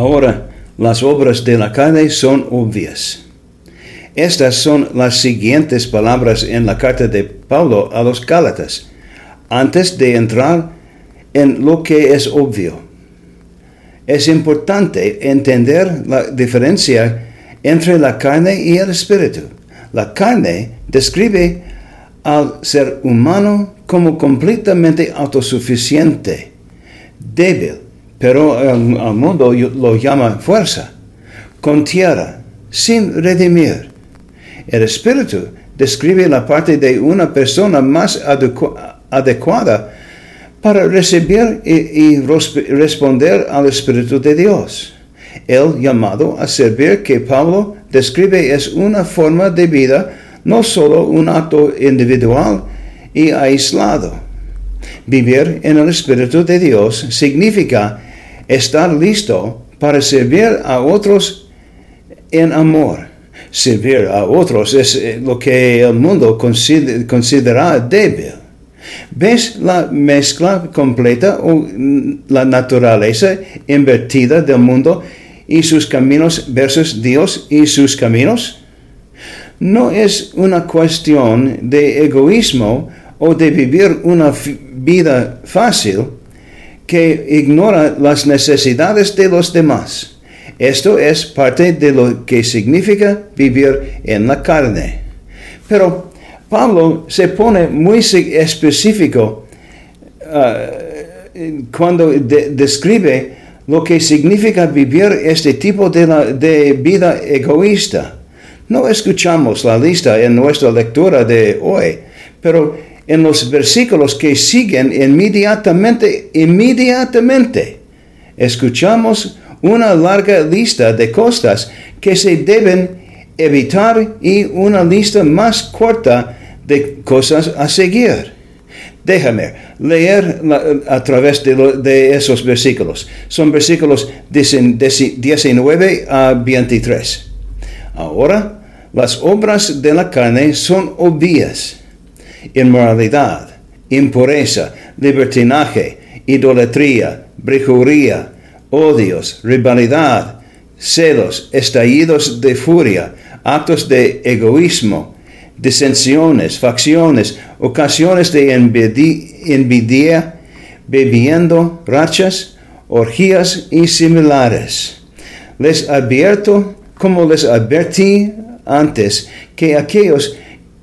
Ahora, las obras de la carne son obvias. Estas son las siguientes palabras en la carta de Pablo a los Gálatas, antes de entrar en lo que es obvio. Es importante entender la diferencia entre la carne y el espíritu. La carne describe al ser humano como completamente autosuficiente, débil, pero el, mundo lo llama fuerza, con tierra, sin redimir. El espíritu describe la parte de una persona más adecuada para recibir y, responder al Espíritu de Dios. El llamado a servir que Pablo describe es una forma de vida, no solo un acto individual y aislado. Vivir en el Espíritu de Dios significa estar listo para servir a otros en amor. Servir a otros es eh, lo que el mundo considera débil. ¿Ves la mezcla completa o la naturaleza invertida del mundo y sus caminos versus Dios y sus caminos? No es una cuestión de egoísmo o de vivir una vida fácil que ignora las necesidades de los demás. Esto es parte de lo que significa vivir en la carne. Pero Pablo se pone muy específico uh, cuando describe lo que significa vivir este tipo de, de vida egoísta. No escuchamos la lista en nuestra lectura de hoy, pero en los versículos que siguen inmediatamente, inmediatamente, escuchamos una larga lista de cosas que se deben evitar y una lista más corta de cosas a seguir. Déjame leer a través de, esos versículos. Son versículos 19 a 23. Ahora, las obras de la carne son obvias inmoralidad, impureza, libertinaje, idolatría, brijuría, odios, rivalidad, celos, estallidos de furia, actos de egoísmo, disensiones, facciones, ocasiones de envidia, bebiendo rachas, orgías y similares. Les advierto, como les advertí antes, que aquellos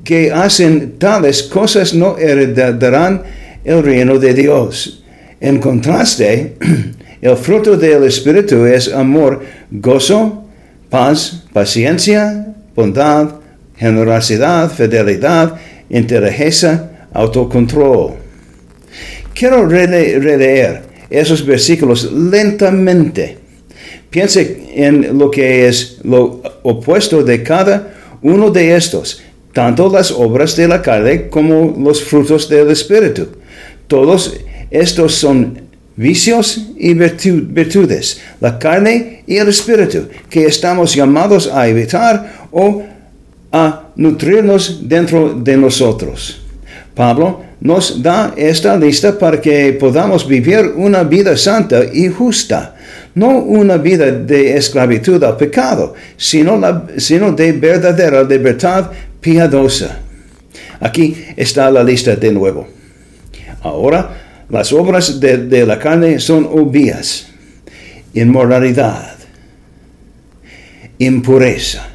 que hacen tales cosas no heredarán el reino de Dios. En contraste, el fruto del Espíritu es amor, gozo, paz, paciencia, bondad, generosidad, fidelidad, inteligencia, autocontrol. Quiero releer esos versículos lentamente. Piense en lo que es lo opuesto de cada uno de estos tanto las obras de la carne como los frutos del Espíritu. Todos estos son vicios y virtudes, la carne y el Espíritu, que estamos llamados a evitar o a nutrirnos dentro de nosotros. Pablo nos da esta lista para que podamos vivir una vida santa y justa, no una vida de esclavitud al pecado, sino, sino de verdadera libertad piadosa. Aquí está la lista de nuevo. Ahora, las obras de, la carne son obvias. Inmoralidad, impureza,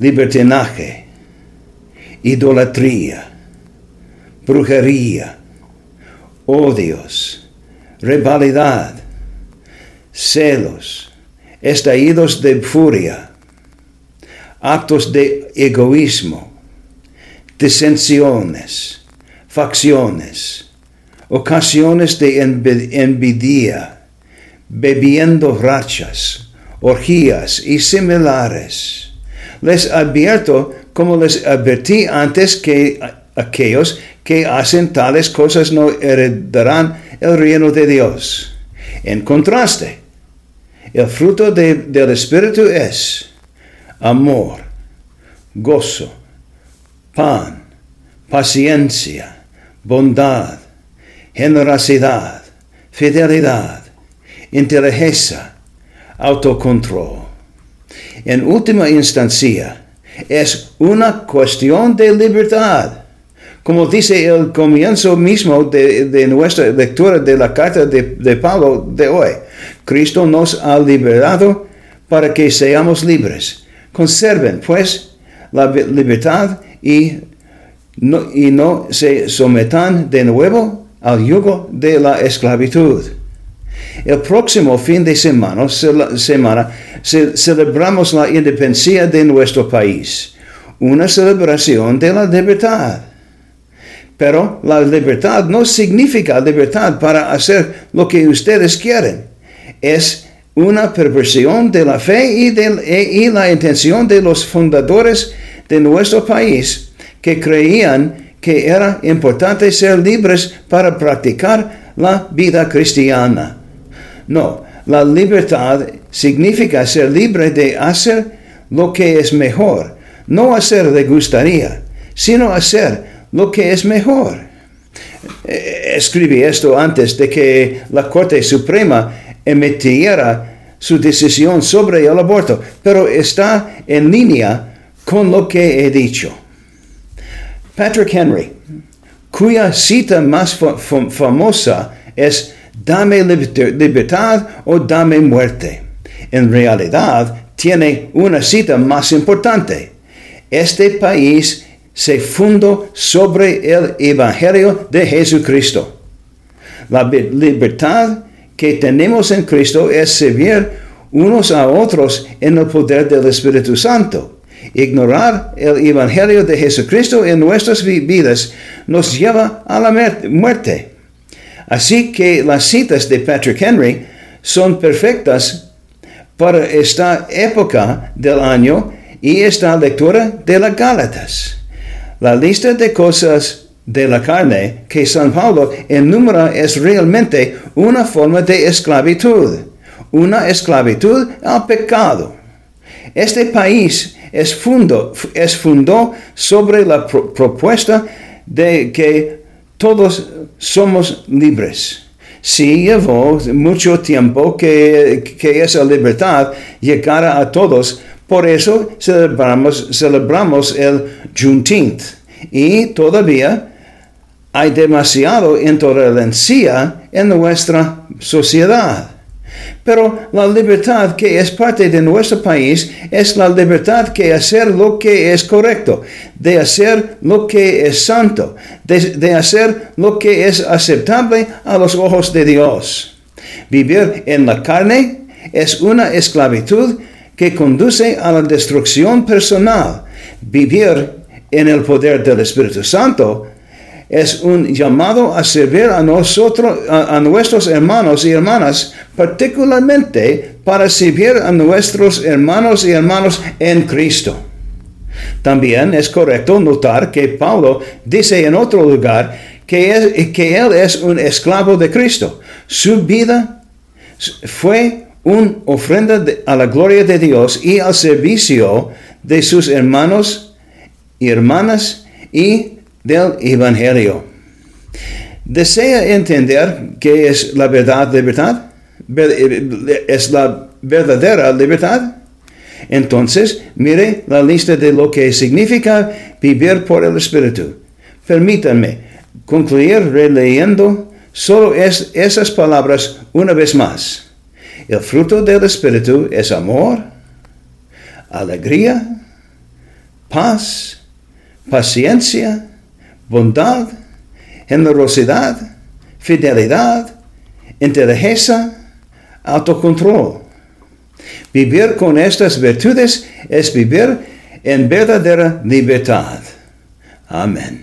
libertinaje, idolatría, brujería, odios, rivalidad, celos, estallidos de furia, actos de egoísmo, disensiones, facciones, ocasiones de envidia, bebiendo rachas, orgías y similares. Les advierto, como les advertí antes, que aquellos que hacen tales cosas no heredarán el reino de Dios. En contraste, el fruto del Espíritu es amor, gozo, pan, paciencia, bondad, generosidad, fidelidad, inteligencia, autocontrol. En última instancia, es una cuestión de libertad. Como dice el comienzo mismo de, nuestra lectura de la carta de, de Pablo de hoy, Cristo nos ha liberado para que seamos libres. Conserven, pues, la libertad y no, se sometan de nuevo al yugo de la esclavitud. El próximo fin de semana, semana celebramos la independencia de nuestro país, una celebración de la libertad. Pero la libertad no significa libertad para hacer lo que ustedes quieren. Es una perversión de la fe y, de, y la intención de los fundadores de nuestro país que creían que era importante ser libres para practicar la vida cristiana. No, la libertad significa ser libre de hacer lo que es mejor, no hacer que gustaría, sino hacer lo que es mejor. Eh, escribí esto antes de que la Corte Suprema emitiera su decisión sobre el aborto, pero está en línea con lo que he dicho. Patrick Henry, cuya cita más famosa es dame libertad o dame muerte. En realidad, tiene una cita más importante. Este país se fundó sobre el Evangelio de Jesucristo. La libertad que tenemos en Cristo es servir unos a otros en el poder del Espíritu Santo. Ignorar el Evangelio de Jesucristo en nuestras vidas nos lleva a la muerte. Así que las citas de Patrick Henry son perfectas para esta época del año y esta lectura de las Gálatas. La lista de cosas de la carne que San Pablo enumera es realmente una forma de esclavitud, una esclavitud al pecado. Este país es, fundo, fundó sobre la propuesta de que todos somos libres. Sí llevó mucho tiempo que, esa libertad llegara a todos. Por eso celebramos, el Juneteenth. Y todavía hay demasiado intolerancia en nuestra sociedad. Pero la libertad que es parte de nuestro país es la libertad que hacer lo que es correcto, de hacer lo que es santo, de, hacer lo que es aceptable a los ojos de Dios. Vivir en la carne es una esclavitud que conduce a la destrucción personal. Vivir en el poder del Espíritu Santo es un llamado a servir a nosotros, a, nuestros hermanos y hermanas, particularmente para servir a nuestros hermanos y hermanos en Cristo. También es correcto notar que Pablo dice en otro lugar que, que él es un esclavo de Cristo. Su vida fue una ofrenda a la gloria de Dios y al servicio de sus hermanos y hermanas y del Evangelio. ¿Desea entender qué es la verdad, libertad? ¿Es la verdadera libertad? Entonces, mire la lista de lo que significa vivir por el Espíritu. Permítanme concluir releyendo solo es, esas palabras una vez más. El fruto del Espíritu es amor, alegría, paz, paciencia, bondad, generosidad, fidelidad, inteligencia, autocontrol. Vivir con estas virtudes es vivir en verdadera libertad. Amén.